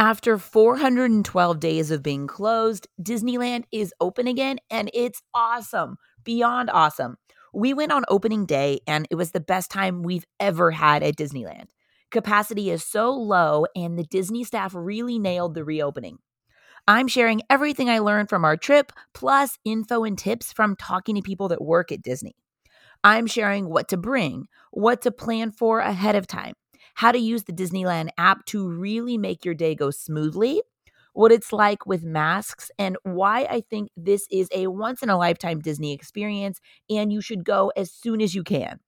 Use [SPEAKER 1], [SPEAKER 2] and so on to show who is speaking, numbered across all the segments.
[SPEAKER 1] After 412 days of being closed, Disneyland is open again and it's awesome, beyond awesome. We went on opening day and it was the best time we've ever had at Disneyland. Capacity is so low and the Disney staff really nailed the reopening. I'm sharing everything I learned from our trip, plus info and tips from talking to people that work at Disney. I'm sharing what to bring, what to plan for ahead of time, how to use the Disneyland app to really make your day go smoothly, what it's like with masks, and why I think this is a once in a lifetime Disney experience and you should go as soon as you can.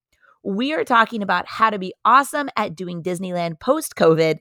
[SPEAKER 1] We are talking about how to be awesome at doing Disneyland post COVID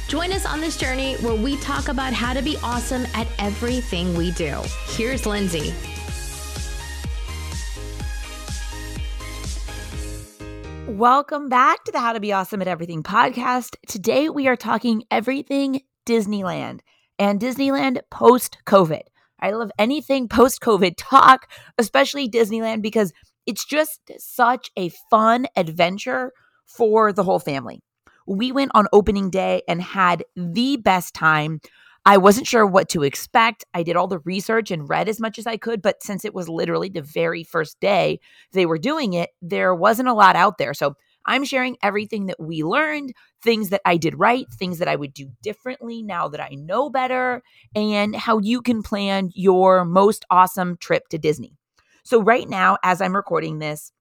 [SPEAKER 2] Join us on this journey where we talk about how to be awesome at everything we do. Here's Lindsay.
[SPEAKER 1] Welcome back to the How to Be Awesome at Everything podcast. Today we are talking everything Disneyland and Disneyland post COVID. I love anything post COVID talk, especially Disneyland, because it's just such a fun adventure for the whole family. We went on opening day and had the best time. I wasn't sure what to expect. I did all the research and read as much as I could, but since it was literally the very first day they were doing it, there wasn't a lot out there. So I'm sharing everything that we learned, things that I did right, things that I would do differently now that I know better, and how you can plan your most awesome trip to Disney. So, right now, as I'm recording this,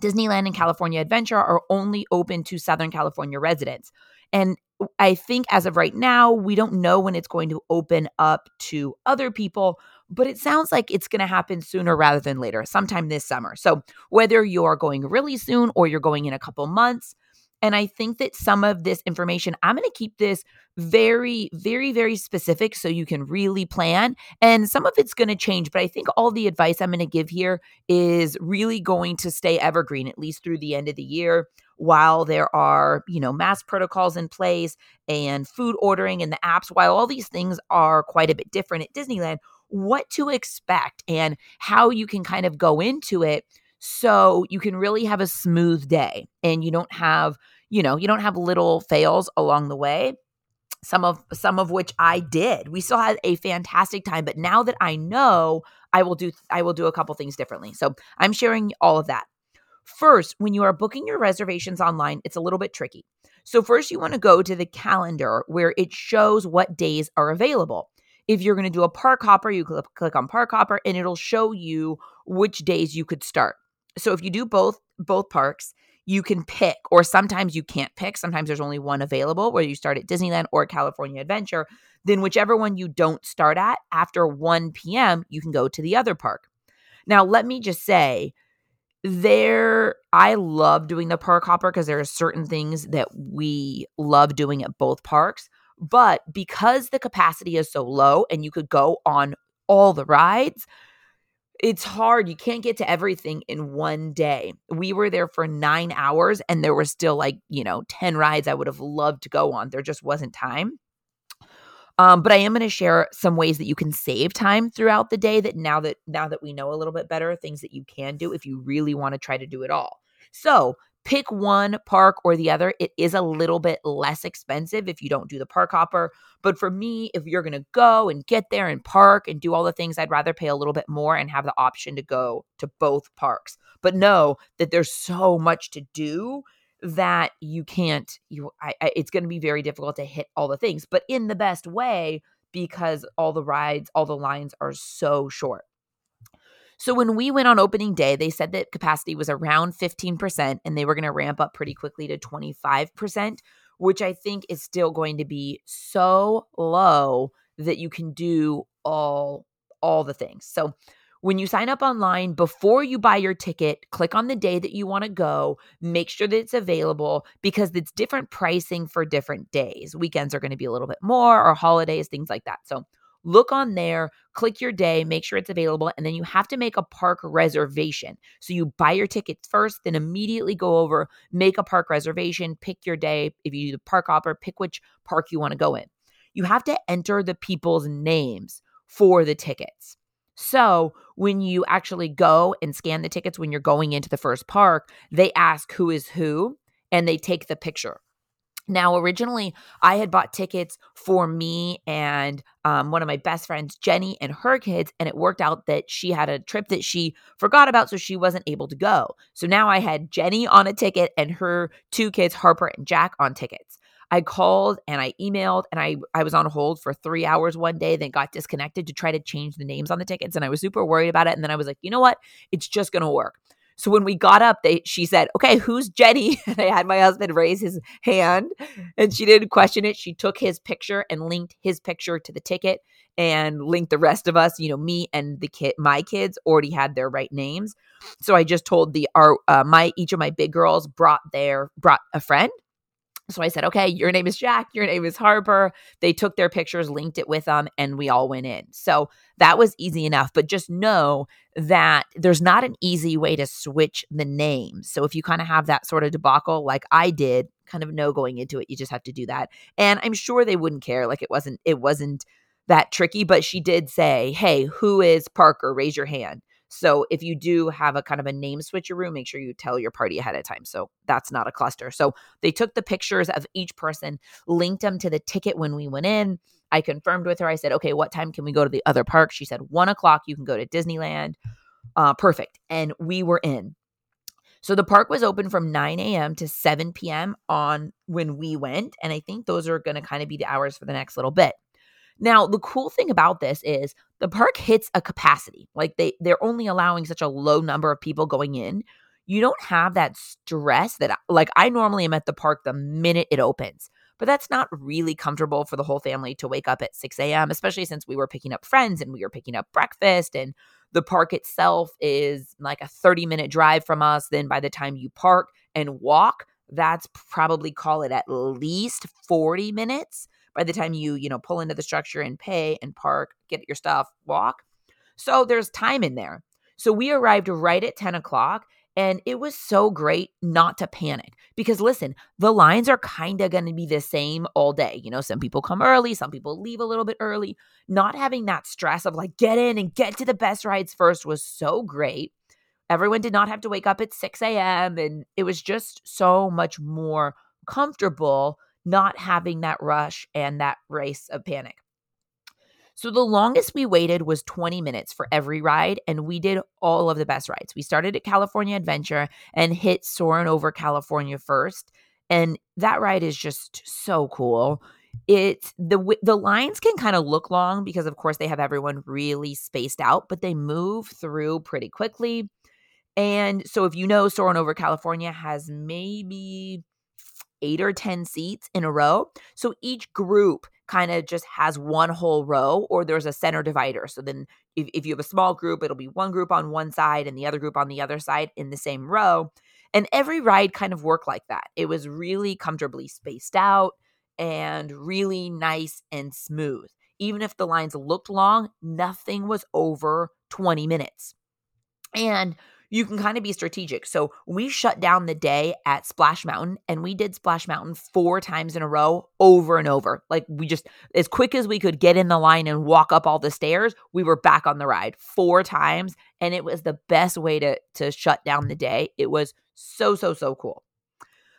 [SPEAKER 1] Disneyland and California Adventure are only open to Southern California residents. And I think as of right now, we don't know when it's going to open up to other people, but it sounds like it's going to happen sooner rather than later, sometime this summer. So whether you're going really soon or you're going in a couple months, and I think that some of this information, I'm going to keep this very, very, very specific so you can really plan. And some of it's going to change, but I think all the advice I'm going to give here is really going to stay evergreen, at least through the end of the year, while there are, you know, mass protocols in place and food ordering and the apps, while all these things are quite a bit different at Disneyland, what to expect and how you can kind of go into it so you can really have a smooth day and you don't have you know you don't have little fails along the way some of some of which I did. We still had a fantastic time, but now that I know, I will do I will do a couple things differently. So, I'm sharing all of that. First, when you are booking your reservations online, it's a little bit tricky. So, first you want to go to the calendar where it shows what days are available. If you're going to do a park hopper, you click, on park hopper and it'll show you which days you could start. So if you do both both parks, you can pick or sometimes you can't pick. Sometimes there's only one available where you start at Disneyland or California Adventure. Then whichever one you don't start at after 1 p.m., you can go to the other park. Now, let me just say there I love doing the park hopper because there are certain things that we love doing at both parks, but because the capacity is so low and you could go on all the rides, it's hard. You can't get to everything in one day. We were there for nine hours and there were still like, you know, 10 rides I would have loved to go on. There just wasn't time. Um, but I am going to share some ways that you can save time throughout the day that now that now that we know a little bit better, things that you can do if you really want to try to do it all. So pick one park or the other. It is a little bit less expensive if you don't do the park hopper. But for me, if you're going to go and get there and park and do all the things, I'd rather pay a little bit more and have the option to go to both parks. But know that there's so much to do that you can't you I, I, it's going to be very difficult to hit all the things but in the best way because all the rides all the lines are so short so when we went on opening day, they said that capacity was around 15% and they were going to ramp up pretty quickly to 25%, which I think is still going to be so low that you can do all all the things. So when you sign up online before you buy your ticket, click on the day that you want to go, make sure that it's available because it's different pricing for different days. Weekends are going to be a little bit more or holidays, things like that. So look on there, click your day, make sure it's available, and then you have to make a park reservation. So you buy your tickets first, then immediately go over, make a park reservation, pick your day. If you do the park hopper, pick which park you want to go in. You have to enter the people's names for the tickets. So when you actually go and scan the tickets when you're going into the first park, they ask who is who and they take the picture. Now, originally, I had bought tickets for me and um, one of my best friends, Jenny, and her kids, and it worked out that she had a trip that she forgot about, so she wasn't able to go. So now I had Jenny on a ticket and her two kids, Harper and Jack, on tickets. I called and I emailed and I I was on hold for 3 hours one day then got disconnected to try to change the names on the tickets and I was super worried about it and then I was like, "You know what? It's just going to work." So when we got up, they she said, "Okay, who's Jenny?" And I had my husband raise his hand, and she didn't question it. She took his picture and linked his picture to the ticket, and linked the rest of us. You know, me and the kid, my kids already had their right names. So I just told the our uh, my each of my big girls brought their brought a friend so I said, okay, your name is Jack, your name is Harper. They took their pictures, linked it with them, and we all went in. So that was easy enough. But just know that there's not an easy way to switch the names. So if you kind of have that sort of debacle like I did, kind of know going into it, you just have to do that. And I'm sure they wouldn't care. Like it wasn't, it wasn't that tricky, but she did say, Hey, who is Parker? Raise your hand. So if you do have a kind of a name switcheroo, make sure you tell your party ahead of time. So that's not a cluster. So they took the pictures of each person, linked them to the ticket when we went in. I confirmed with her. I said, okay, what time can we go to the other park? She said, one o'clock, you can go to Disneyland. Uh, perfect. And we were in. So the park was open from 9 a.m. to 7 p.m. on when we went. And I think those are going to kind of be the hours for the next little bit. Now, the cool thing about this is the park hits a capacity. Like they they're only allowing such a low number of people going in. You don't have that stress that like I normally am at the park the minute it opens. But that's not really comfortable for the whole family to wake up at 6 a.m., especially since we were picking up friends and we were picking up breakfast. And the park itself is like a 30 minute drive from us. Then by the time you park and walk, that's probably call it at least 40 minutes by the time you, you know, pull into the structure and pay and park, get your stuff, walk. So there's time in there. So we arrived right at 10 o'clock and it was so great not to panic because listen, the lines are kind of going to be the same all day. You know, some people come early, some people leave a little bit early. Not having that stress of like get in and get to the best rides first was so great. Everyone did not have to wake up at 6 a.m. and it was just so much more comfortable not having that rush and that race of panic. So the longest we waited was 20 minutes for every ride, and we did all of the best rides. We started at California Adventure and hit Soarin' over California first, and that ride is just so cool. It the the lines can kind of look long because of course they have everyone really spaced out, but they move through pretty quickly. And so if you know Soarin' over California has maybe eight or 10 seats in a row. So each group kind of just has one whole row or there's a center divider. So then if, if you have a small group, it'll be one group on one side and the other group on the other side in the same row. And every ride kind of worked like that. It was really comfortably spaced out and really nice and smooth. Even if the lines looked long, nothing was over 20 minutes. And you can kind of be strategic. So we shut down the day at Splash Mountain and we did Splash Mountain four times in a row over and over. Like we just, as quick as we could get in the line and walk up all the stairs, we were back on the ride four times. And it was the best way to, to shut down the day. It was so, so, so cool.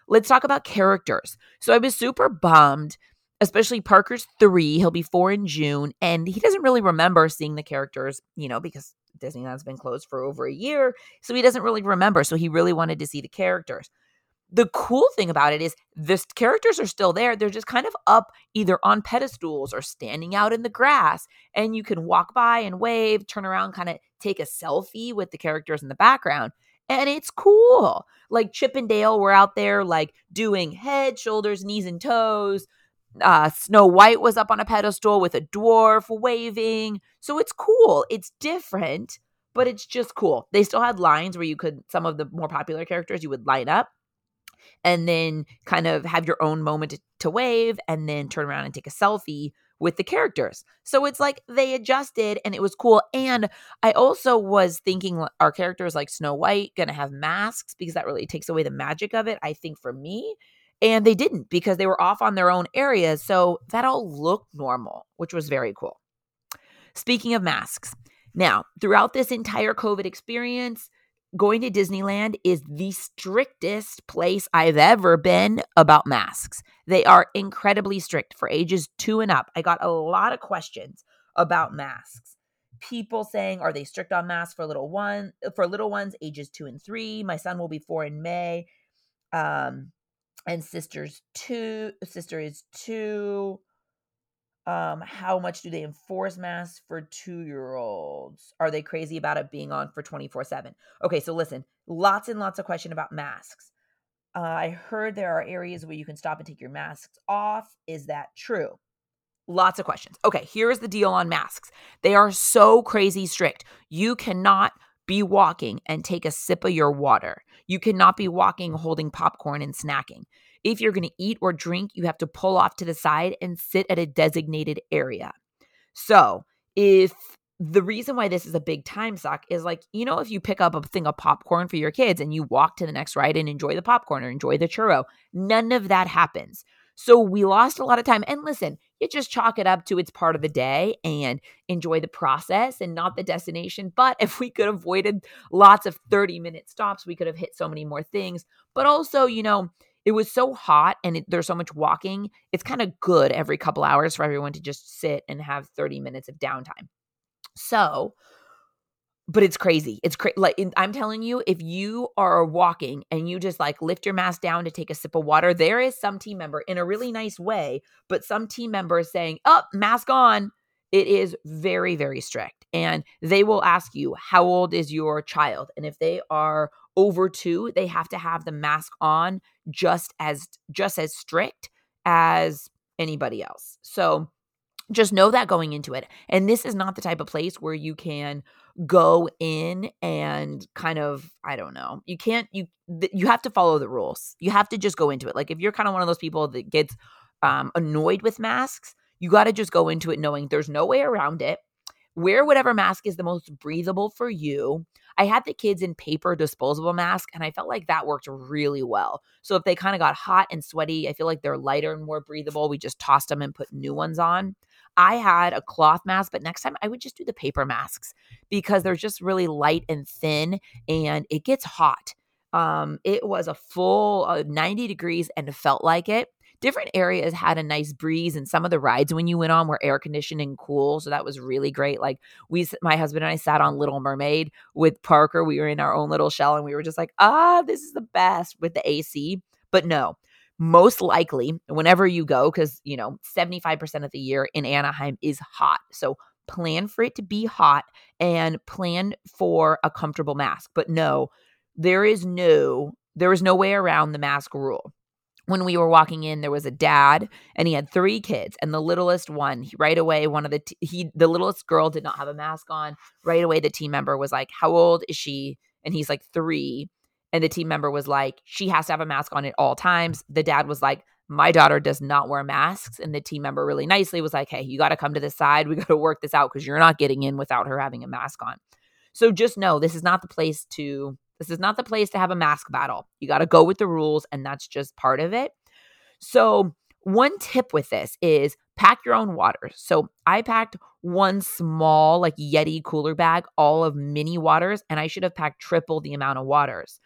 [SPEAKER 1] Let's talk about characters. So I was super bummed especially Parker's three. He'll be four in June, and he doesn't really remember seeing the characters, you know, because Disneyland's been closed for over a year. So he doesn't really remember. So he really wanted to see the characters. The cool thing about it is the characters are still there. They're just kind of up either on pedestals or standing out in the grass. And you can walk by and wave, turn around, kind of take a selfie with the characters in the background. And it's cool. Like Chip and Dale were out there, like doing head, shoulders, knees, and toes, uh, Snow White was up on a pedestal with a dwarf waving. So it's cool. It's different, but it's just cool. They still had lines where you could, some of the more popular characters, you would line up and then kind of have your own moment to, to wave and then turn around and take a selfie with the characters. So it's like they adjusted and it was cool. And I also was thinking our characters like Snow White gonna have masks because that really takes away the magic of it, I think for me. And they didn't because they were off on their own areas. So that all looked normal, which was very cool. Speaking of masks, now throughout this entire COVID experience, going to Disneyland is the strictest place I've ever been about masks. They are incredibly strict for ages two and up. I got a lot of questions about masks. People saying, are they strict on masks for little one for little ones ages two and three? My son will be four in May. Um, and sister's two, sister is two. Um, how much do they enforce masks for two year olds? Are they crazy about it being on for 24 7? Okay, so listen, lots and lots of question about masks. Uh, I heard there are areas where you can stop and take your masks off. Is that true? Lots of questions. Okay, here's the deal on masks they are so crazy strict. You cannot be walking and take a sip of your water. You cannot be walking holding popcorn and snacking. If you're going to eat or drink, you have to pull off to the side and sit at a designated area. So, if the reason why this is a big time suck is like, you know, if you pick up a thing of popcorn for your kids and you walk to the next ride and enjoy the popcorn or enjoy the churro, none of that happens. So we lost a lot of time. And listen, you just chalk it up to it's part of the day and enjoy the process and not the destination. But if we could avoided lots of 30 minute stops, we could have hit so many more things. But also, you know, it was so hot and it, there's so much walking. It's kind of good every couple hours for everyone to just sit and have 30 minutes of downtime. So, but it's crazy. It's crazy. Like I'm telling you, if you are walking and you just like lift your mask down to take a sip of water, there is some team member in a really nice way, but some team member is saying, "Up, oh, mask on." It is very, very strict, and they will ask you, "How old is your child?" And if they are over two, they have to have the mask on just as just as strict as anybody else. So just know that going into it. And this is not the type of place where you can go in and kind of I don't know. You can't you you have to follow the rules. You have to just go into it. Like if you're kind of one of those people that gets um annoyed with masks, you got to just go into it knowing there's no way around it. Wear whatever mask is the most breathable for you. I had the kids in paper disposable mask and I felt like that worked really well. So if they kind of got hot and sweaty, I feel like they're lighter and more breathable. We just tossed them and put new ones on. I had a cloth mask, but next time I would just do the paper masks because they're just really light and thin and it gets hot. Um, it was a full uh, 90 degrees and felt like it. Different areas had a nice breeze, and some of the rides when you went on were air conditioned and cool, so that was really great. Like we, my husband and I sat on Little Mermaid with Parker. We were in our own little shell, and we were just like, ah, this is the best with the AC. But no, most likely whenever you go because you know 75% of the year in anaheim is hot. So plan for it to be hot and plan for a comfortable mask. But no mm-hmm. there is no there is no way around the mask rule. When we were walking in there was a dad and he had three kids and the littlest one right away one of the t- he the littlest girl did not have a mask on. Right away the team member was like how old is she? And he's like 3 and the team member was like, she has to have a mask on at all times. The dad was like, my daughter does not wear masks. And the team member really nicely was like, hey, you got to come to the side. We got to work this out because you're not getting in without her having a mask on. So just know this is not the place to this is not the place to have a mask battle. You got to go with the rules and that's just part of it. So one tip with this is pack your own water. So I packed one small like Yeti cooler bag, all of mini waters, and I should have packed triple the amount of waters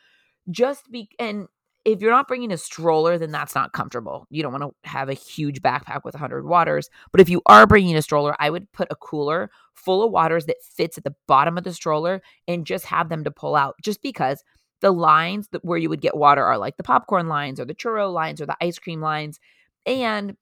[SPEAKER 1] just be and if you're not bringing a stroller, then that's not comfortable. You don't want to have a huge backpack with 100 waters. But if you are bringing a stroller, I would put a cooler full of waters that fits at the bottom of the stroller and just have them to pull out, just because the lines that where you would get water are like the popcorn lines or the churro lines or the ice cream lines. And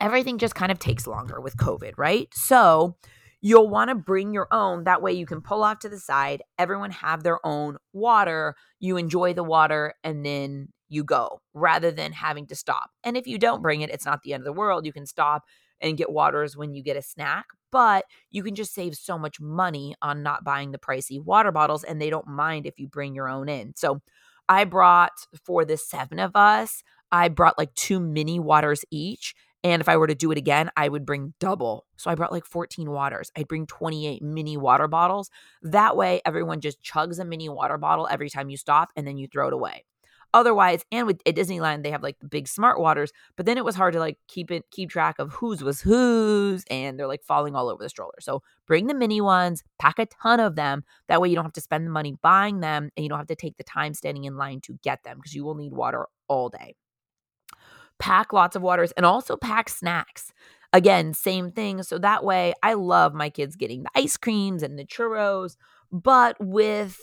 [SPEAKER 1] everything just kind of takes longer with COVID, right? So you'll want to bring your own. That way you can pull off to the side, everyone have their own water. You enjoy the water and then you go rather than having to stop. And if you don't bring it, it's not the end of the world. You can stop and get waters when you get a snack, but you can just save so much money on not buying the pricey water bottles and they don't mind if you bring your own in. So I brought for the seven of us, I brought like two mini waters each And if I were to do it again, I would bring double. So I brought like 14 waters. I'd bring 28 mini water bottles. That way, everyone just chugs a mini water bottle every time you stop and then you throw it away. Otherwise, and with at Disneyland, they have like the big smart waters, but then it was hard to like keep it, keep track of whose was whose, and they're like falling all over the stroller. So bring the mini ones, pack a ton of them. That way you don't have to spend the money buying them and you don't have to take the time standing in line to get them because you will need water all day pack lots of waters and also pack snacks. Again, same thing. So that way, I love my kids getting the ice creams and the churros, but with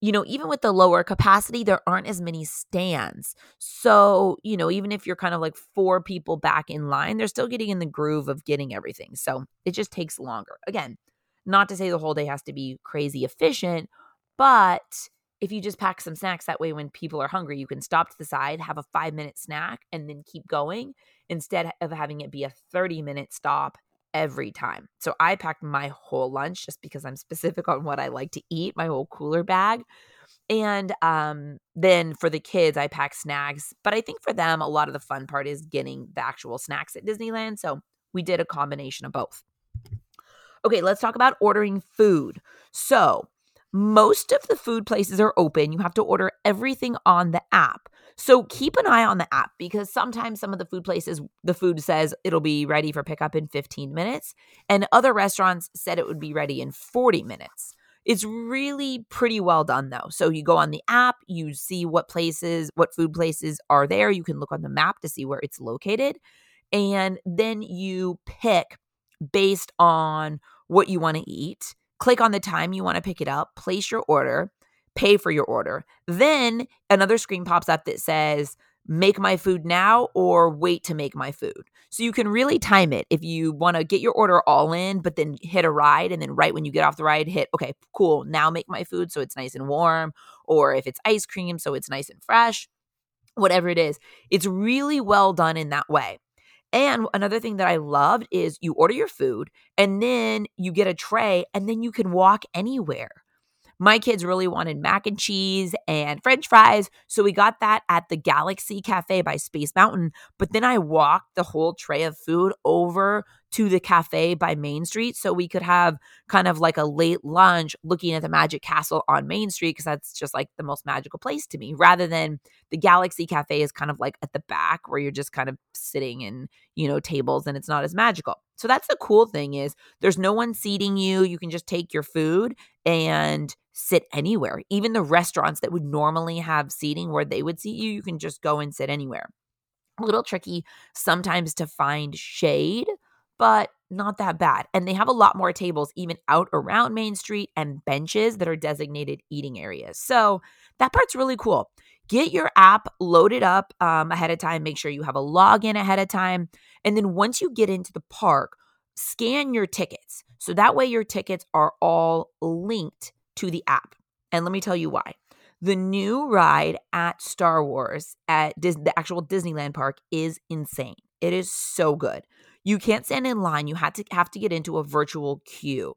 [SPEAKER 1] you know, even with the lower capacity, there aren't as many stands. So, you know, even if you're kind of like four people back in line, they're still getting in the groove of getting everything. So it just takes longer. Again, not to say the whole day has to be crazy efficient, but if you just pack some snacks that way when people are hungry you can stop to the side have a five minute snack and then keep going instead of having it be a 30 minute stop every time. So i packed my whole lunch just because i'm specific on what i like to eat my whole cooler bag. And um, then for the kids i pack snacks but i think for them a lot of the fun part is getting the actual snacks at disneyland so we did a combination of both. Okay let's talk about ordering food. So most of the food places are open. You have to order everything on the app. So keep an eye on the app because sometimes some of the food places, the food says it'll be ready for pickup in 15 minutes, and other restaurants said it would be ready in 40 minutes. It's really pretty well done though. So you go on the app, you see what places, what food places are there. You can look on the map to see where it's located. And then you pick based on what you want to eat click on the time you want to pick it up, place your order, pay for your order. Then another screen pops up that says, make my food now or wait to make my food. So you can really time it if you want to get your order all in, but then hit a ride. And then right when you get off the ride, hit, okay, cool, now make my food so it's nice and warm. Or if it's ice cream, so it's nice and fresh, whatever it is. It's really well done in that way. And another thing that I loved is you order your food and then you get a tray and then you can walk anywhere. My kids really wanted mac and cheese and french fries. So we got that at the Galaxy Cafe by Space Mountain. But then I walked the whole tray of food over to the cafe by Main Street so we could have kind of like a late lunch looking at the Magic Castle on Main Street because that's just like the most magical place to me rather than the Galaxy Cafe is kind of like at the back where you're just kind of sitting in, you know, tables and it's not as magical. So that's the cool thing is there's no one seating you. You can just take your food and sit anywhere. Even the restaurants that would normally have seating where they would seat you, you can just go and sit anywhere. A little tricky sometimes to find shade but not that bad. And they have a lot more tables even out around Main Street and benches that are designated eating areas. So that part's really cool. Get your app loaded up um, ahead of time. Make sure you have a login ahead of time. And then once you get into the park, scan your tickets. So that way your tickets are all linked to the app. And let me tell you why. The new ride at Star Wars at Dis- the actual Disneyland park is insane. It is so good. You can't stand in line. You have to have to get into a virtual queue.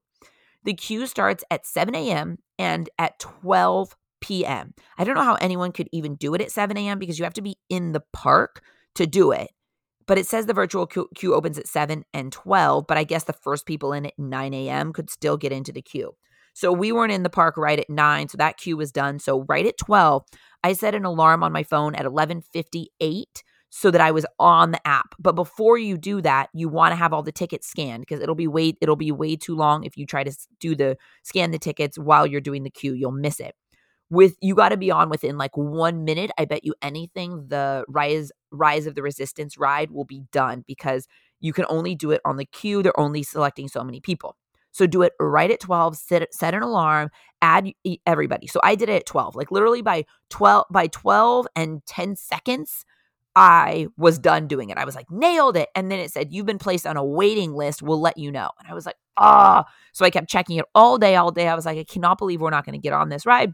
[SPEAKER 1] The queue starts at 7 a.m. and at 12 p.m. I don't know how anyone could even do it at 7 a.m. because you have to be in the park to do it. But it says the virtual queue opens at 7 and 12, but I guess the first people in at 9 a.m. could still get into the queue. So we weren't in the park right at 9, so that queue was done. So right at 12, I set an alarm on my phone at 11:58 so that I was on the app. But before you do that, you want to have all the tickets scanned because it'll be way it'll be way too long if you try to do the scan the tickets while you're doing the queue. You'll miss it. With you got to be on within like 1 minute. I bet you anything the Rise Rise of the Resistance ride will be done because you can only do it on the queue. They're only selecting so many people. So do it right at 12, set, set an alarm, add everybody. So I did it at 12. Like literally by 12 by 12 and 10 seconds, I was done doing it. I was like, nailed it. And then it said, You've been placed on a waiting list. We'll let you know. And I was like, Ah. So I kept checking it all day, all day. I was like, I cannot believe we're not going to get on this ride.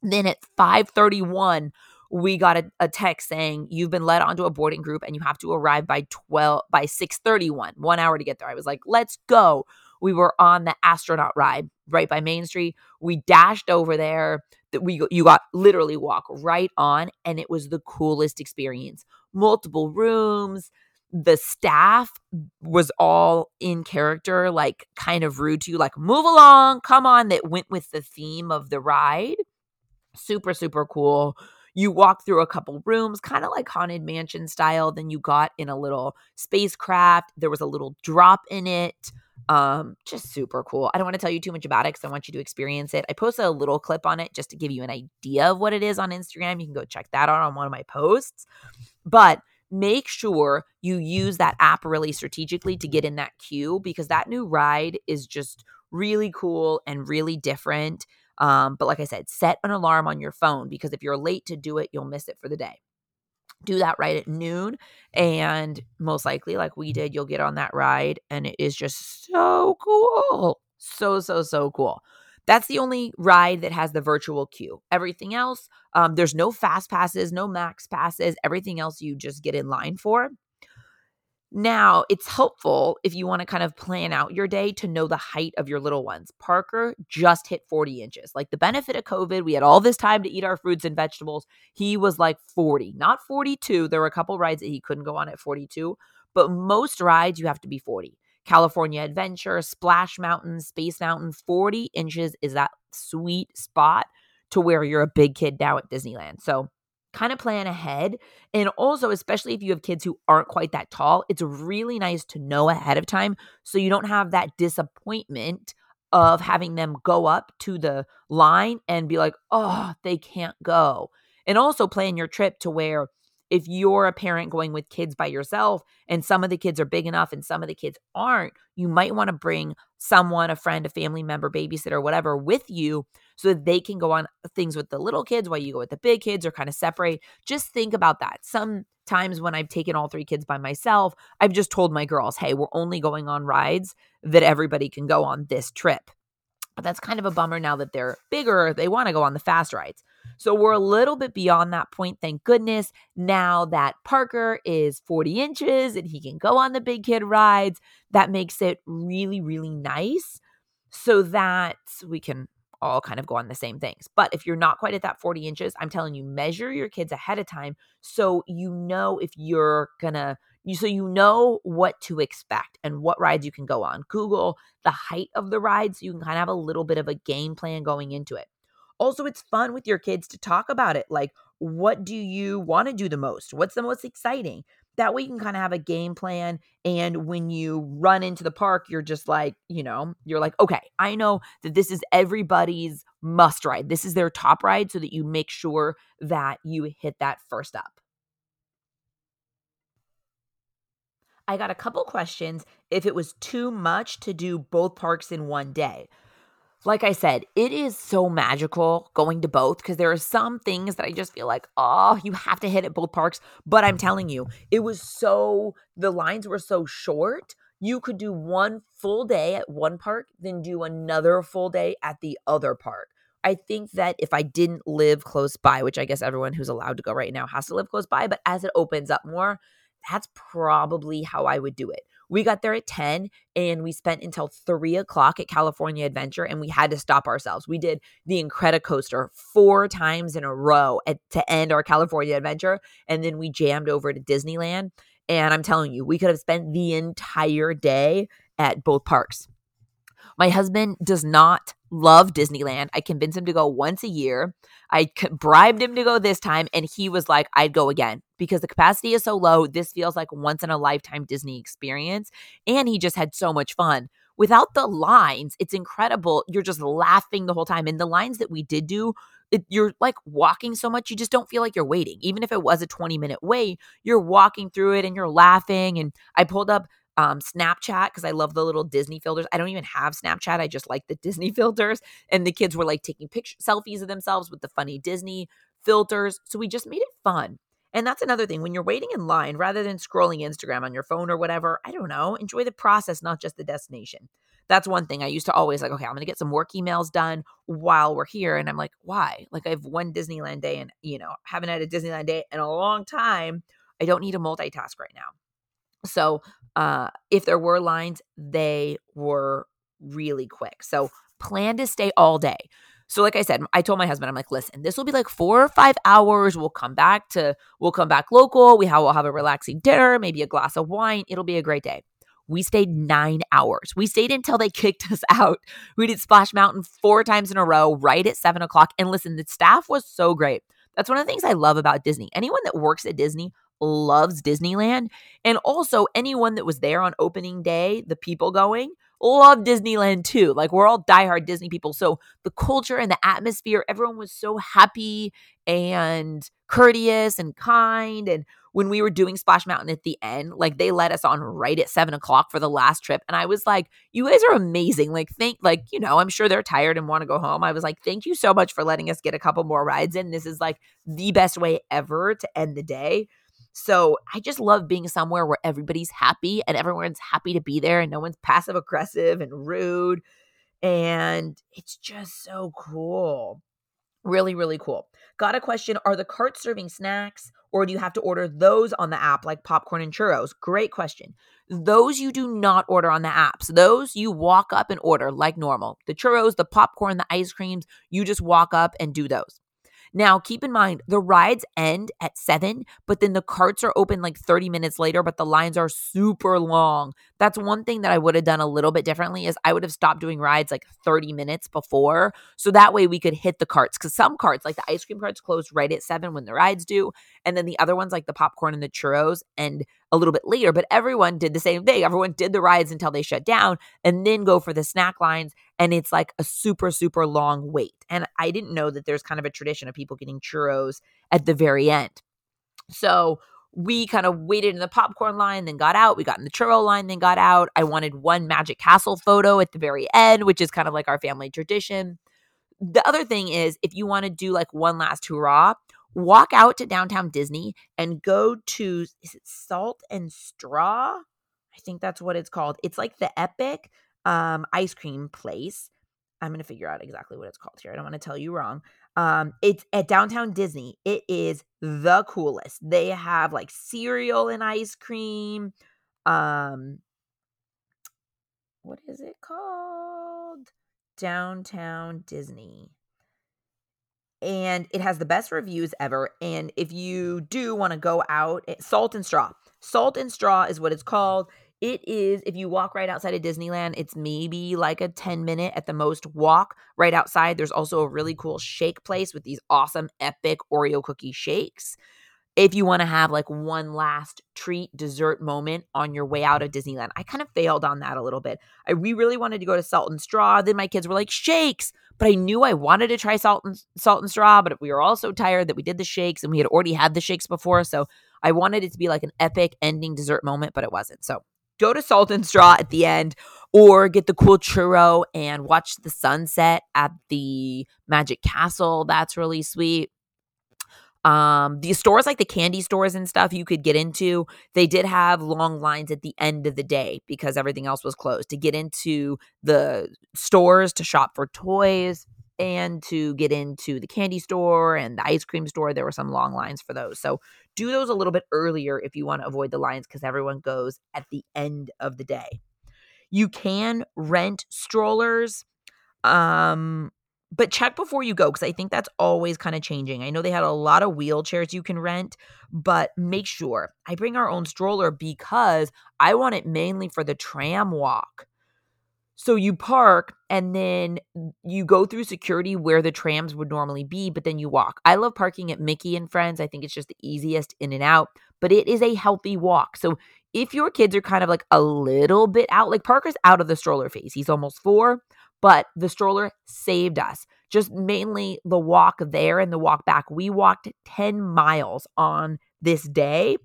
[SPEAKER 1] Then at 531, we got a, a, text saying you've been led onto a boarding group and you have to arrive by 12 by 631 one hour to get there i was like let's go we were on the astronaut ride right by main street we dashed over there we you got literally walk right on and it was the coolest experience multiple rooms the staff was all in character, like kind of rude to you, like, move along, come on, that went with the theme of the ride. Super, super cool. You walk through a couple rooms, kind of like Haunted Mansion style. Then you got in a little spacecraft. There was a little drop in it. Um, just super cool. I don't want to tell you too much about it because I want you to experience it. I posted a little clip on it just to give you an idea of what it is on Instagram. You can go check that out on one of my posts. But make sure you use that app really strategically to get in that queue because that new ride is just really cool and really different. Um, but like I said, set an alarm on your phone because if you're late to do it, you'll miss it for the day do that right at noon and most likely like we did you'll get on that ride and it is just so cool so so so cool. That's the only ride that has the virtual queue. Everything else um, there's no fast passes no max passes everything else you just get in line for now, it's helpful if you want to kind of plan out your day to know the height of your little ones. Parker just hit 40 inches. Like the benefit of COVID, we had all this time to eat our fruits and vegetables. He was like 40, not 42. There were a couple rides that he couldn't go on at 42, but most rides you have to be 40. California Adventure, Splash Mountain, Space Mountain, 40 inches is that sweet spot to where you're a big kid now at Disneyland. So kind of plan ahead. And also, especially if you have kids who aren't quite that tall, it's really nice to know ahead of time so you don't have that disappointment of having them go up to the line and be like, oh, they can't go. And also plan your trip to where if you're a parent going with kids by yourself and some of the kids are big enough and some of the kids aren't, you might want to bring someone, a friend, a family member, babysitter, whatever with you so that they can go on things with the little kids while you go with the big kids or kind of separate. Just think about that. Sometimes when I've taken all three kids by myself, I've just told my girls, hey, we're only going on rides that everybody can go on this trip. But that's kind of a bummer now that they're bigger. They want to go on the fast rides. So we're a little bit beyond that point, thank goodness. Now that Parker is 40 inches and he can go on the big kid rides, that makes it really, really nice so that we can all kind of go on the same things. But if you're not quite at that 40 inches, I'm telling you, measure your kids ahead of time so you know if you're gonna you so you know what to expect and what rides you can go on. Google the height of the ride so you can kind of have a little bit of a game plan going into it. Also, it's fun with your kids to talk about it. Like, what do you want to do the most? What's the most exciting? That way you can kind of have a game plan. And when you run into the park, you're just like, you know, you're like, okay, I know that this is everybody's must ride. This is their top ride so that you make sure that you hit that first up. I got a couple questions if it was too much to do both parks in one day like I said, it is so magical going to both because there are some things that I just feel like, oh, you have to hit at both parks. But I'm telling you, it was so, the lines were so short. You could do one full day at one park, then do another full day at the other park. I think that if I didn't live close by, which I guess everyone who's allowed to go right now has to live close by, but as it opens up more, that's probably how I would do it. We got there at 10 and we spent until three o'clock at California Adventure and we had to stop ourselves. We did the Incredicoaster four times in a row at, to end our California Adventure. And then we jammed over to Disneyland. And I'm telling you, we could have spent the entire day at both parks. My husband does not love Disneyland. I convinced him to go once a year. I bribed him to go this time, and he was like, I'd go again because the capacity is so low. This feels like once in a lifetime Disney experience. And he just had so much fun. Without the lines, it's incredible. You're just laughing the whole time. And the lines that we did do, it, you're like walking so much, you just don't feel like you're waiting. Even if it was a 20 minute wait, you're walking through it and you're laughing. And I pulled up um, Snapchat because I love the little Disney filters. I don't even have Snapchat. I just like the Disney filters. And the kids were like taking pictures, selfies of themselves with the funny Disney filters. So we just made it fun. And that's another thing. When you're waiting in line, rather than scrolling Instagram on your phone or whatever, I don't know, enjoy the process, not just the destination. That's one thing I used to always like, okay, I'm going to get some work emails done while we're here. And I'm like, why? Like, I have one Disneyland day and, you know, haven't had a Disneyland day in a long time. I don't need to multitask right now. So uh, if there were lines, they were really quick. So plan to stay all day. So like I said, I told my husband, I'm like, listen, this will be like four or five hours. We'll come back to, we'll come back local. We have, we'll have a relaxing dinner, maybe a glass of wine. It'll be a great day. We stayed nine hours. We stayed until they kicked us out. We did Splash Mountain four times in a row, right at seven o'clock. And listen, the staff was so great. That's one of the things I love about Disney. Anyone that works at Disney loves Disneyland. And also, anyone that was there on opening day, the people going, love Disneyland too. Like we're all diehard Disney people. So the culture and the atmosphere, everyone was so happy and courteous and kind. And when we were doing Splash Mountain at the end, like they let us on right at seven o'clock for the last trip. And I was like, you guys are amazing. Like, thank, like, you know, I'm sure they're tired and want to go home. I was like, thank you so much for letting us get a couple more rides in. This is like the best way ever to end the day. So I just love being somewhere where everybody's happy and everyone's happy to be there and no one's passive aggressive and rude. And it's just so cool. Really, really cool. Got a question Are the carts serving snacks or do you have to order those on the app like popcorn and churros? Great question. Those you do not order on the apps. Those you walk up and order like normal. The churros, the popcorn, the ice creams, you just walk up and do those. Now, keep in mind, the rides end at seven, but then the carts are open like 30 minutes later, but the lines are super long. That's one thing that I would have done a little bit differently is I would have stopped doing rides like 30 minutes before. So that way we could hit the carts. Cause some carts, like the ice cream carts, close right at seven when the rides do. And then the other ones, like the popcorn and the churros, and a little bit later, but everyone did the same thing. Everyone did the rides until they shut down and then go for the snack lines. And it's like a super, super long wait. And I didn't know that there's kind of a tradition of people getting churros at the very end. So we kind of waited in the popcorn line, then got out. We got in the churro line, then got out. I wanted one Magic Castle photo at the very end, which is kind of like our family tradition. The other thing is, if you want to do like one last hurrah, walk out to downtown Disney and go to is it Salt and Straw? I think that's what it's called. It's like the epic um, ice cream place. I'm going to figure out exactly what it's called here. I don't want to tell you wrong. Um, it's at downtown Disney. It is the coolest. They have like cereal and ice cream. Um, what is it called? Downtown Disney and it has the best reviews ever. And if you do want to go out, eh, Salt and Straw. Salt and Straw is what it's called. It is, if you walk right outside of Disneyland, it's maybe like a 10 minute at the most walk right outside. There's also a really cool shake place with these awesome, epic Oreo cookie shakes if you want to have like one last treat dessert moment on your way out of Disneyland. I kind of failed on that a little bit. I we really wanted to go to Salt and Straw. Then my kids were like shakes, but I knew I wanted to try Salt and Salt and Straw, but we were all so tired that we did the shakes and we had already had the shakes before, so I wanted it to be like an epic ending dessert moment, but it wasn't. So go to Salt and Straw at the end or get the cool churro and watch the sunset at the Magic Castle. That's really sweet. Um, the stores like the candy stores and stuff you could get into, they did have long lines at the end of the day because everything else was closed to get into the stores to shop for toys and to get into the candy store and the ice cream store. There were some long lines for those. So do those a little bit earlier if you want to avoid the lines because everyone goes at the end of the day. You can rent strollers. Um, but check before you go because I think that's always kind of changing. I know they had a lot of wheelchairs you can rent, but make sure I bring our own stroller because I want it mainly for the tram walk. So you park and then you go through security where the trams would normally be, but then you walk. I love parking at Mickey and Friends. I think it's just the easiest in and out, but it is a healthy walk. So if your kids are kind of like a little bit out, like Parker's out of the stroller phase, he's almost four but the stroller saved us. Just mainly the walk there and the walk back. We walked 10 miles on this day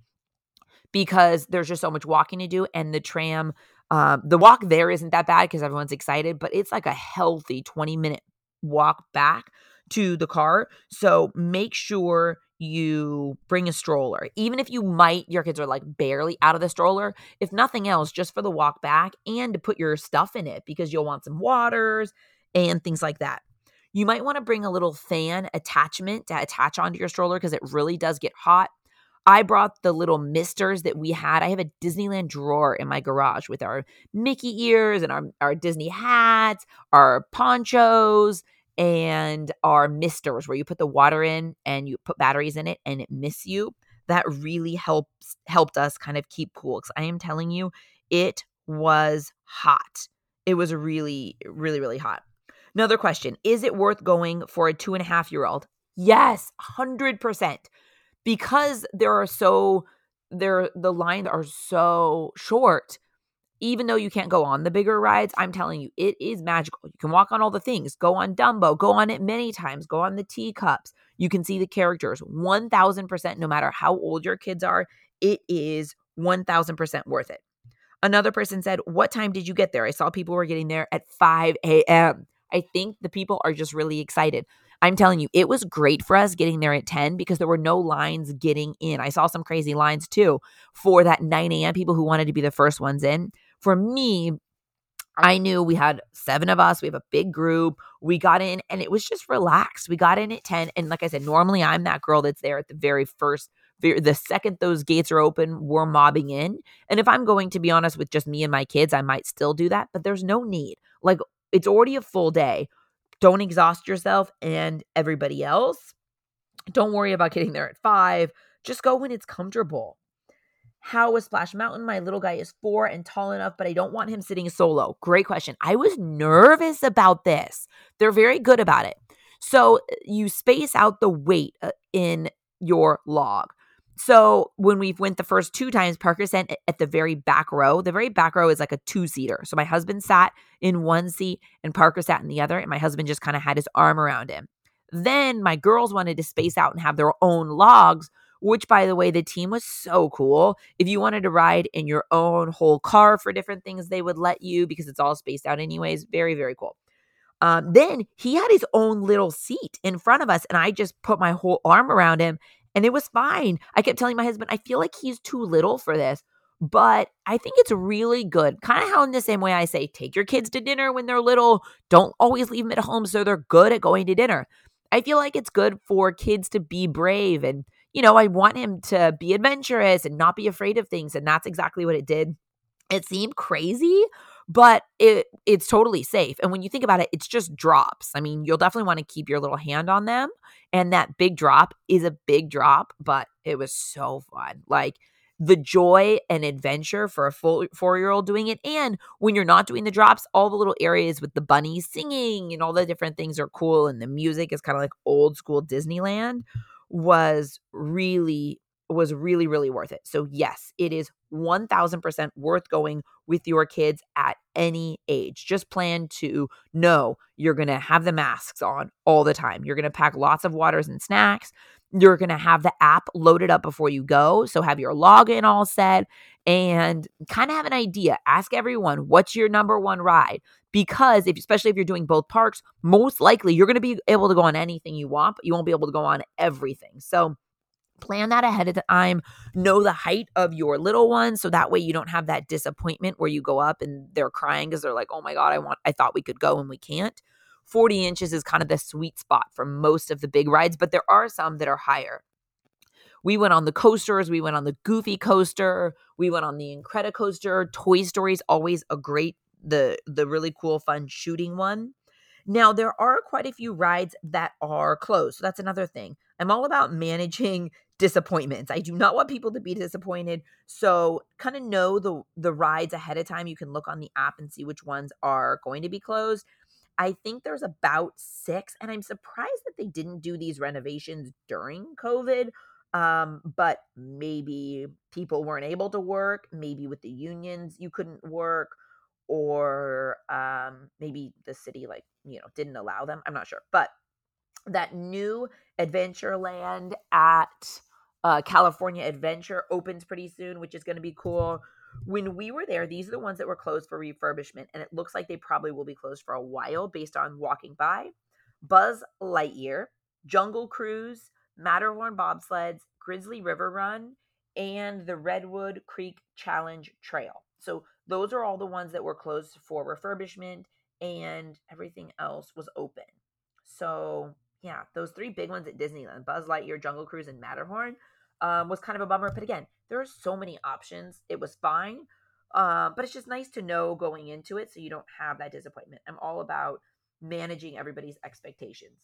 [SPEAKER 1] because there's just so much walking to do. And the tram, um, the walk there isn't that bad because everyone's excited, but it's like a healthy 20 minute walk back to the car. So make sure you bring a stroller. Even if you might, your kids are like barely out of the stroller, if nothing else, just for the walk back and to put your stuff in it because you'll want some waters and things like that. You might want to bring a little fan attachment to attach onto your stroller because it really does get hot. I brought the little misters that we had. I have a Disneyland drawer in my garage with our Mickey ears and our, our Disney hats, our ponchos, and our misters where you put the water in and you put batteries in it and it mists you. That really helps helped us kind of keep cool. Because I am telling you, it was hot. It was really, really, really hot. Another question Is it worth going for a two and a half year old? Yes, 100%. Because there are so, there, the lines are so short. Even though you can't go on the bigger rides, I'm telling you, it is magical. You can walk on all the things, go on Dumbo, go on it many times, go on the teacups. You can see the characters 1000%, no matter how old your kids are. It is 1000% worth it. Another person said, What time did you get there? I saw people were getting there at 5 a.m. I think the people are just really excited. I'm telling you, it was great for us getting there at 10 because there were no lines getting in. I saw some crazy lines too for that 9 a.m. people who wanted to be the first ones in. For me, I knew we had seven of us. We have a big group. We got in and it was just relaxed. We got in at 10. And like I said, normally I'm that girl that's there at the very first, the second those gates are open, we're mobbing in. And if I'm going to be honest with just me and my kids, I might still do that, but there's no need. Like it's already a full day. Don't exhaust yourself and everybody else. Don't worry about getting there at five. Just go when it's comfortable. How was Splash Mountain? My little guy is four and tall enough, but I don't want him sitting solo. Great question. I was nervous about this. They're very good about it. So you space out the weight uh, in your log. So when we went the first two times, Parker sat at the very back row. The very back row is like a two seater. So my husband sat in one seat and Parker sat in the other, and my husband just kind of had his arm around him. Then my girls wanted to space out and have their own logs, which by the way, the team was so cool. If you wanted to ride in your own whole car for different things, they would let you because it's all spaced out, anyways. Very, very cool. Um, then he had his own little seat in front of us, and I just put my whole arm around him and it was fine. I kept telling my husband, I feel like he's too little for this, but I think it's really good. Kind of how, in the same way, I say, take your kids to dinner when they're little. Don't always leave them at home so they're good at going to dinner. I feel like it's good for kids to be brave. And, you know, I want him to be adventurous and not be afraid of things. And that's exactly what it did. It seemed crazy, but it it's totally safe. And when you think about it, it's just drops. I mean, you'll definitely want to keep your little hand on them. And that big drop is a big drop, but it was so fun. Like the joy and adventure for a full four year old doing it. And when you're not doing the drops, all the little areas with the bunnies singing and all the different things are cool. And the music is kind of like old school Disneyland was really was really, really worth it. So, yes, it is 1000% worth going with your kids at any age. Just plan to know you're going to have the masks on all the time. You're going to pack lots of waters and snacks. You're going to have the app loaded up before you go. So, have your login all set and kind of have an idea. Ask everyone, what's your number one ride? Because if, especially if you're doing both parks, most likely you're going to be able to go on anything you want, but you won't be able to go on everything. So, plan that ahead of time know the height of your little one so that way you don't have that disappointment where you go up and they're crying because they're like oh my god i want i thought we could go and we can't 40 inches is kind of the sweet spot for most of the big rides but there are some that are higher we went on the coasters we went on the goofy coaster we went on the incredicoaster toy story's always a great the the really cool fun shooting one now, there are quite a few rides that are closed. So that's another thing. I'm all about managing disappointments. I do not want people to be disappointed. So kind of know the the rides ahead of time. You can look on the app and see which ones are going to be closed. I think there's about 6 and I'm surprised that they didn't do these renovations during COVID. Um, but maybe people weren't able to work, maybe with the unions you couldn't work or um maybe the city like, you know, didn't allow them. I'm not sure. But that new Adventureland at uh, California Adventure opens pretty soon, which is going to be cool. When we were there, these are the ones that were closed for refurbishment, and it looks like they probably will be closed for a while based on walking by. Buzz Lightyear, Jungle Cruise, Matterhorn bobsleds, Grizzly River Run, and the Redwood Creek Challenge Trail. So those are all the ones that were closed for refurbishment, and everything else was open. So yeah, those three big ones at Disneyland, Buzz Lightyear, Jungle Cruise, and Matterhorn, um, was kind of a bummer. But again, there are so many options. It was fine. Uh, but it's just nice to know going into it so you don't have that disappointment. I'm all about managing everybody's expectations.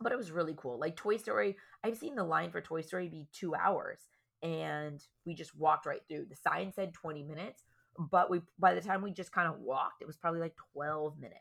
[SPEAKER 1] But it was really cool. Like Toy Story, I've seen the line for Toy Story be two hours, and we just walked right through. The sign said 20 minutes, but we by the time we just kind of walked, it was probably like 12 minutes.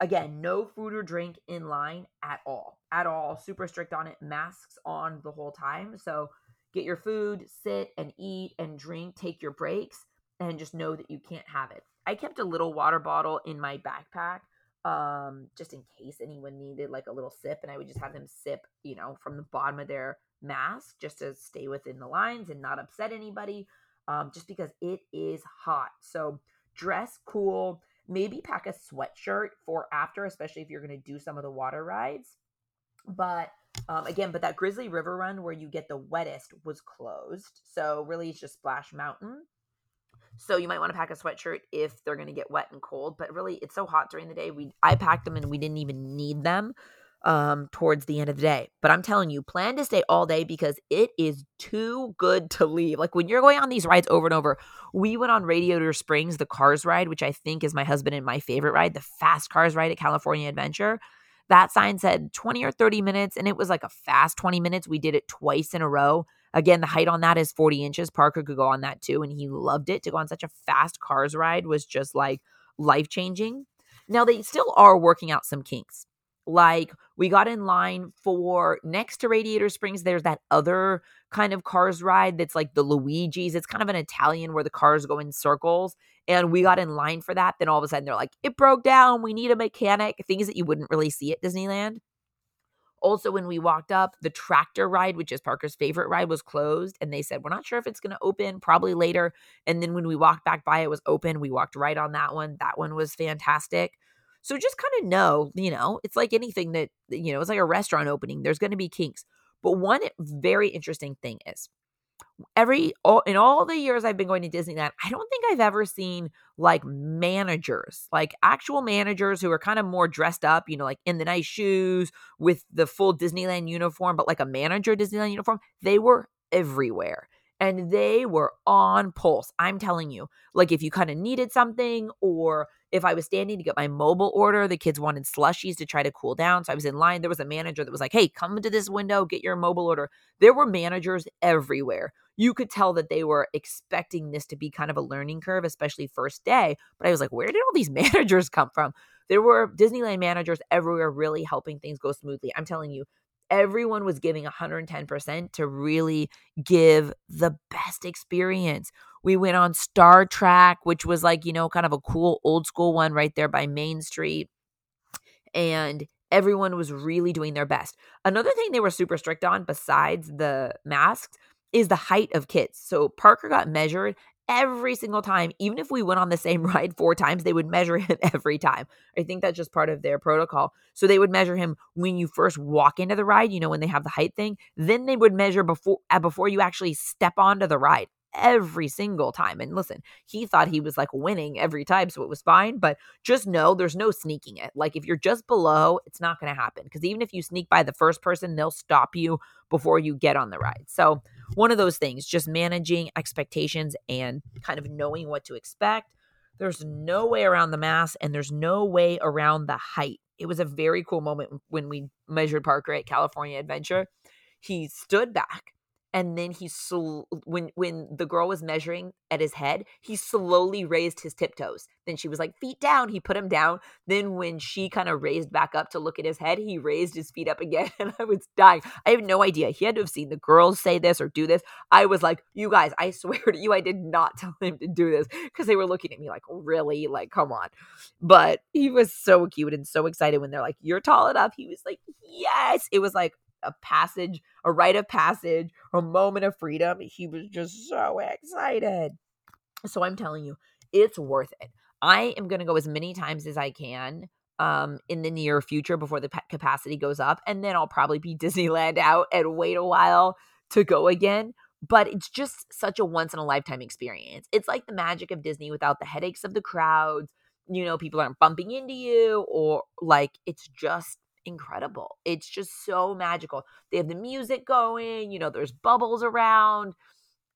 [SPEAKER 1] Again, no food or drink in line at all. At all. Super strict on it. Masks on the whole time. So get your food, sit and eat and drink, take your breaks, and just know that you can't have it. I kept a little water bottle in my backpack um, just in case anyone needed like a little sip, and I would just have them sip, you know, from the bottom of their mask just to stay within the lines and not upset anybody, um, just because it is hot. So dress cool, maybe pack a sweatshirt for after, especially if you're going to do some of the water rides. But um, again, but that Grizzly River run where you get the wettest was closed. So really, it's just Splash Mountain. So you might want to pack a sweatshirt if they're going to get wet and cold. But really, it's so hot during the day. We I packed them and we didn't even need them um, towards the end of the day. But I'm telling you, plan to stay all day because it is too good to leave. Like when you're going on these rides over and over, we went on Radiator Springs, the Cars ride, which I think is my husband and my favorite ride, the Fast Cars ride at California Adventure. That sign said 20 or 30 minutes, and it was like a fast 20 minutes. We did it twice in a row. Again, the height on that is 40 inches. Parker could go on that too, and he loved it. To go on such a fast cars ride was just like life changing. Now, they still are working out some kinks. Like we got in line for next to Radiator Springs, there's that other kind of cars ride that's like the Luigi's. It's kind of an Italian where the cars go in circles. And we got in line for that. Then all of a sudden they're like, it broke down. We need a mechanic. Things that you wouldn't really see at Disneyland. Also, when we walked up, the tractor ride, which is Parker's favorite ride, was closed. And they said, We're not sure if it's going to open, probably later. And then when we walked back by, it was open. We walked right on that one. That one was fantastic. So just kind of know, you know, it's like anything that, you know, it's like a restaurant opening. There's going to be kinks. But one very interesting thing is every all, in all the years I've been going to Disneyland, I don't think I've ever seen like managers, like actual managers who are kind of more dressed up, you know, like in the nice shoes with the full Disneyland uniform, but like a manager Disneyland uniform. They were everywhere and they were on pulse. I'm telling you, like if you kind of needed something or if I was standing to get my mobile order, the kids wanted slushies to try to cool down. So I was in line. There was a manager that was like, hey, come into this window, get your mobile order. There were managers everywhere. You could tell that they were expecting this to be kind of a learning curve, especially first day. But I was like, where did all these managers come from? There were Disneyland managers everywhere really helping things go smoothly. I'm telling you, everyone was giving 110% to really give the best experience. We went on Star Track, which was like, you know, kind of a cool old school one right there by Main Street. And everyone was really doing their best. Another thing they were super strict on, besides the masks, is the height of kids. So Parker got measured every single time, even if we went on the same ride four times, they would measure him every time. I think that's just part of their protocol. So they would measure him when you first walk into the ride, you know, when they have the height thing. Then they would measure before uh, before you actually step onto the ride every single time. And listen, he thought he was like winning every time, so it was fine. But just know there's no sneaking it. Like if you're just below, it's not going to happen. Because even if you sneak by the first person, they'll stop you before you get on the ride. So one of those things, just managing expectations and kind of knowing what to expect. There's no way around the mass and there's no way around the height. It was a very cool moment when we measured Parker at California Adventure. He stood back and then he sl- when when the girl was measuring at his head he slowly raised his tiptoes. Then she was like feet down he put him down. Then when she kind of raised back up to look at his head he raised his feet up again and i was dying. I have no idea. He had to have seen the girls say this or do this. I was like you guys i swear to you i did not tell him to do this because they were looking at me like really? Like come on. But he was so cute and so excited when they're like you're tall enough. He was like yes. It was like a passage, a rite of passage, a moment of freedom. He was just so excited. So I'm telling you, it's worth it. I am going to go as many times as I can um in the near future before the capacity goes up and then I'll probably be Disneyland out and wait a while to go again but it's just such a once in a lifetime experience. It's like the magic of Disney without the headaches of the crowds. You know, people aren't bumping into you or like it's just incredible. It's just so magical. They have the music going, you know, there's bubbles around.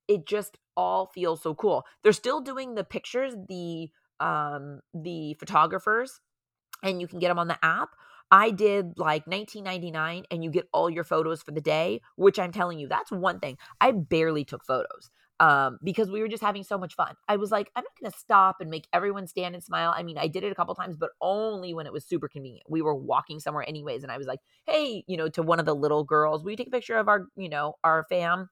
[SPEAKER 1] It just all feels so cool. They're still doing the pictures, the um the photographers and you can get them on the app. I did like 1999 and you get all your photos for the day, which I'm telling you, that's one thing. I barely took photos um, because we were just having so much fun. I was like, I'm not going to stop and make everyone stand and smile. I mean, I did it a couple times, but only when it was super convenient. We were walking somewhere anyways, and I was like, hey, you know, to one of the little girls, will you take a picture of our, you know, our fam?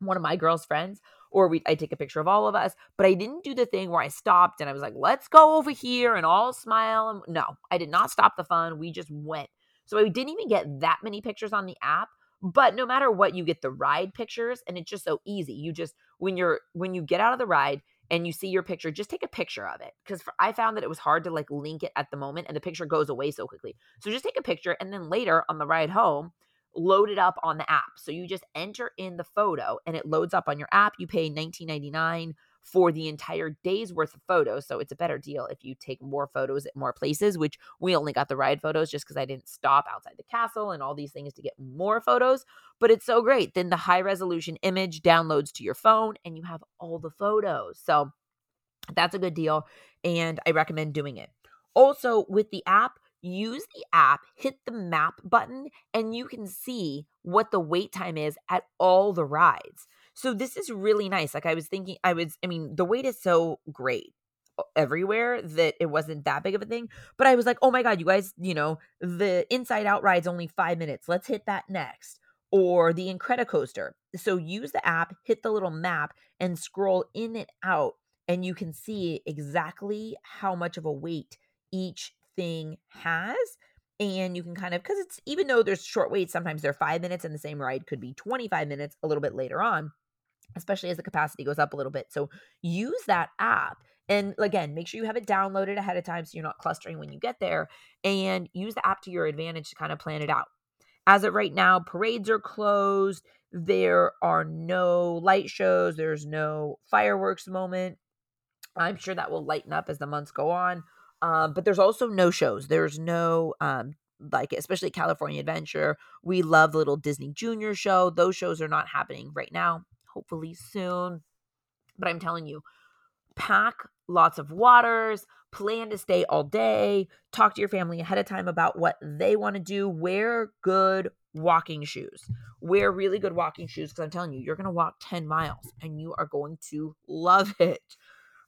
[SPEAKER 1] one of my girls' friends, or we I take a picture of all of us. But I didn't do the thing where I stopped and I was like, let's go over here and all smile. No, I did not stop the fun. We just went. So I didn't even get that many pictures on the app. But no matter what, you get the ride pictures, and it's just so easy. You just when you're when you get out of the ride and you see your picture, just take a picture of it. Because I found that it was hard to like link it at the moment, and the picture goes away so quickly. So just take a picture, and then later on the ride home, load it up on the app. So you just enter in the photo and it loads up on your app. You pay 19.99 for the entire day's worth of photos. So it's a better deal if you take more photos at more places, which we only got the ride photos just because I didn't stop outside the castle and all these things to get more photos. But it's so great. Then the high resolution image downloads to your phone and you have all the photos. So that's a good deal. And I recommend doing it. Also, with the app, use the app, hit the map button, and you can see what the wait time is at all the rides. So this is really nice. Like I was thinking, I was, I mean, the wait is so great uh, everywhere that it wasn't that big of a thing. But I was like, oh my God, you guys, you know, the inside out ride's only five minutes. Let's hit that next. Or the Incredicoaster. So use the app, hit the little map, and scroll in and out, and you can see exactly how much of a wait each thing has and you can kind of because it's even though there's short waits sometimes they're five minutes and the same ride could be 25 minutes a little bit later on especially as the capacity goes up a little bit so use that app and again make sure you have it downloaded ahead of time so you're not clustering when you get there and use the app to your advantage to kind of plan it out as of right now parades are closed there are no light shows there's no fireworks moment i'm sure that will lighten up as the months go on um, but there's also no shows. There's no um, like especially California Adventure. We love the little Disney Junior show. Those shows are not happening right now. Hopefully soon. But I'm telling you, pack lots of waters, plan to stay all day, talk to your family ahead of time about what they want to do, wear good walking shoes. Wear really good walking shoes because I'm telling you, you're going to walk 10 miles and you are going to love it.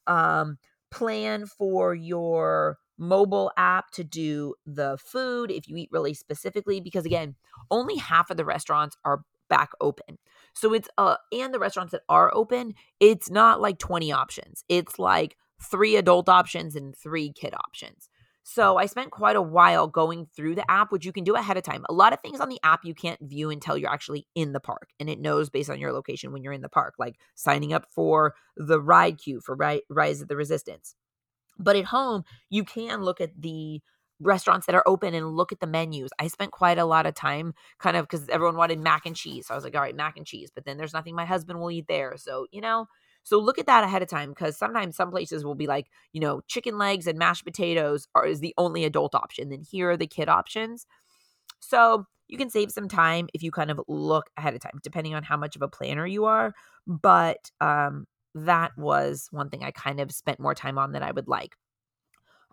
[SPEAKER 1] Um, plan for your mobile app to do the food if you eat really specifically because again only half of the restaurants are back open so it's uh and the restaurants that are open it's not like 20 options it's like three adult options and three kid options so I spent quite a while going through the app, which you can do ahead of time. A lot of things on the app you can't view until you're actually in the park, and it knows based on your location when you're in the park, like signing up for the ride queue for Rise of the Resistance. But at home, you can look at the restaurants that are open and look at the menus. I spent quite a lot of time kind of because everyone wanted mac and cheese. So I was like, all right, mac and cheese. But then there's nothing my husband will eat there. So, you know, so look at that ahead of time because sometimes some places will be like, you know, chicken legs and mashed potatoes are is the only adult option. Then here are the kid options. So you can save some time if you kind of look ahead of time, depending on how much of a planner you are. But um, that was one thing I kind of spent more time on than I would like.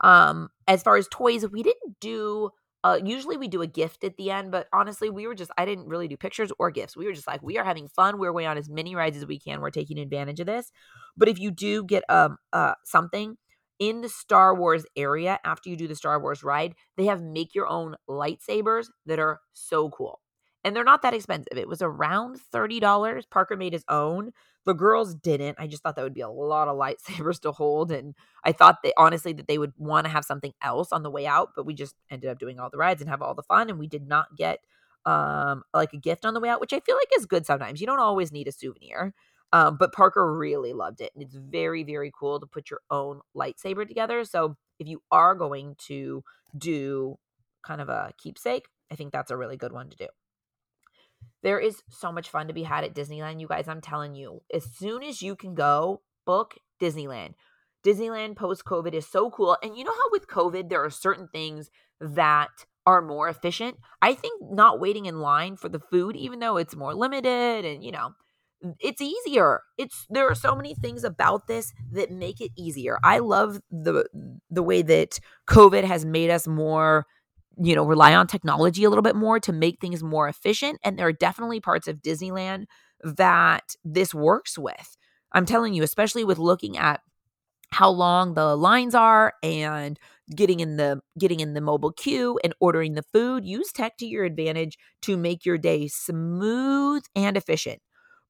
[SPEAKER 1] Um, as far as toys, we didn't do uh, usually we do a gift at the end, but honestly, we were just, I didn't really do pictures or gifts. We were just like, we are having fun. We're going on as many rides as we can. We're taking advantage of this. But if you do get um, uh, something in the Star Wars area after you do the Star Wars ride, they have make your own lightsabers that are so cool. And they're not that expensive. It was around $30. Parker made his own. The girls didn't. I just thought that would be a lot of lightsabers to hold. And I thought they honestly that they would want to have something else on the way out, but we just ended up doing all the rides and have all the fun. And we did not get um like a gift on the way out, which I feel like is good sometimes. You don't always need a souvenir. Um, but Parker really loved it. And it's very, very cool to put your own lightsaber together. So if you are going to do kind of a keepsake, I think that's a really good one to do. There is so much fun to be had at Disneyland, you guys. I'm telling you, as soon as you can go, book Disneyland. Disneyland post COVID is so cool. And you know how with COVID, there are certain things that are more efficient? I think not waiting in line for the food, even though it's more limited and, you know, it's easier. It's there are so many things about this that make it easier. I love the the way that COVID has made us more you know, rely on technology a little bit more to make things more efficient and there are definitely parts of Disneyland that this works with. I'm telling you, especially with looking at how long the lines are and getting in the getting in the mobile queue and ordering the food use tech to your advantage to make your day smooth and efficient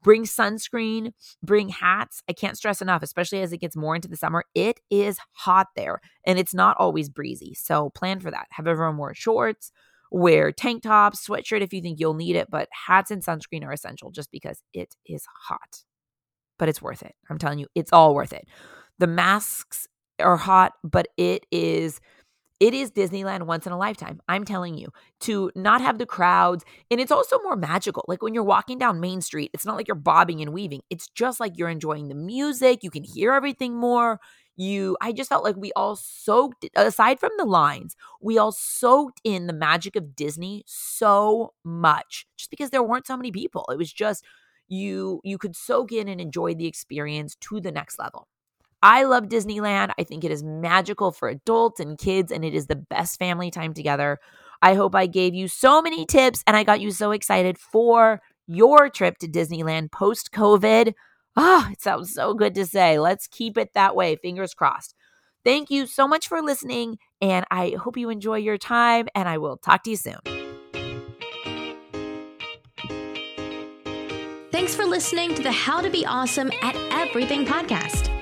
[SPEAKER 1] bring sunscreen bring hats i can't stress enough especially as it gets more into the summer it is hot there and it's not always breezy so plan for that. Have everyone wear shorts wear tank tops sweatshirt if you think you'll need it but hats and sunscreen are essential just because it is hot but it's worth it. I'm telling you it's all worth it. The masks are hot, but it is it is Disneyland once in a lifetime. I'm telling you, to not have the crowds. And it's also more magical. Like when you're walking down Main Street, it's not like you're bobbing and weaving. It's just like you're enjoying the music. You can hear everything more. You, I just felt like we all soaked, aside from the lines, we all soaked in the magic of Disney so much just because there weren't so many people. It was just, you, you could soak in and enjoy the experience to the next level. I love Disneyland. I think it is magical for adults and kids, and it is the best family time together. I hope I gave you so many tips and I got you so excited for your trip to Disneyland post COVID. Ah, oh, it sounds so good to say. Let's keep it that way. Fingers crossed. Thank you so much for listening, and I hope you enjoy your time, and I will talk to you soon.
[SPEAKER 2] Thanks for listening to the How to Be Awesome at Everything podcast.